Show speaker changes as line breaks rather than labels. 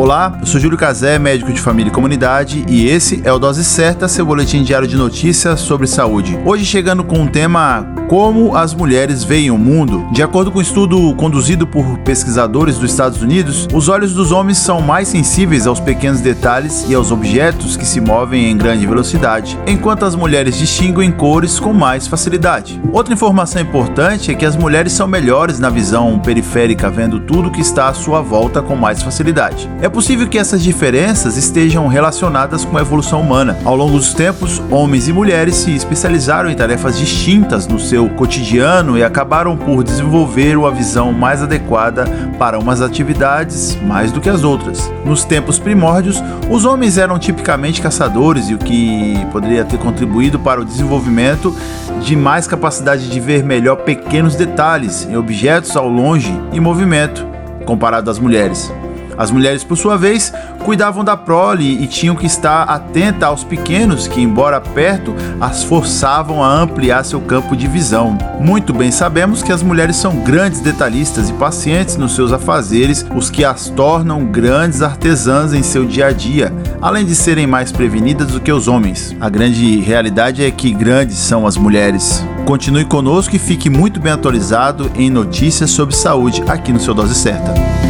Olá, eu sou Júlio Cazé, médico de família e comunidade, e esse é o Dose Certa, seu boletim diário de notícias sobre saúde. Hoje chegando com um tema como as mulheres veem o mundo. De acordo com um estudo conduzido por pesquisadores dos Estados Unidos, os olhos dos homens são mais sensíveis aos pequenos detalhes e aos objetos que se movem em grande velocidade, enquanto as mulheres distinguem cores com mais facilidade. Outra informação importante é que as mulheres são melhores na visão periférica, vendo tudo que está à sua volta com mais facilidade. É possível que essas diferenças estejam relacionadas com a evolução humana. Ao longo dos tempos, homens e mulheres se especializaram em tarefas distintas no seu seu cotidiano e acabaram por desenvolver uma visão mais adequada para umas atividades mais do que as outras. Nos tempos primórdios, os homens eram tipicamente caçadores e o que poderia ter contribuído para o desenvolvimento de mais capacidade de ver melhor pequenos detalhes em objetos ao longe e movimento, comparado às mulheres. As mulheres, por sua vez, cuidavam da prole e tinham que estar atenta aos pequenos que, embora perto, as forçavam a ampliar seu campo de visão. Muito bem sabemos que as mulheres são grandes detalhistas e pacientes nos seus afazeres, os que as tornam grandes artesãs em seu dia a dia, além de serem mais prevenidas do que os homens. A grande realidade é que grandes são as mulheres. Continue conosco e fique muito bem atualizado em notícias sobre saúde aqui no seu Dose Certa.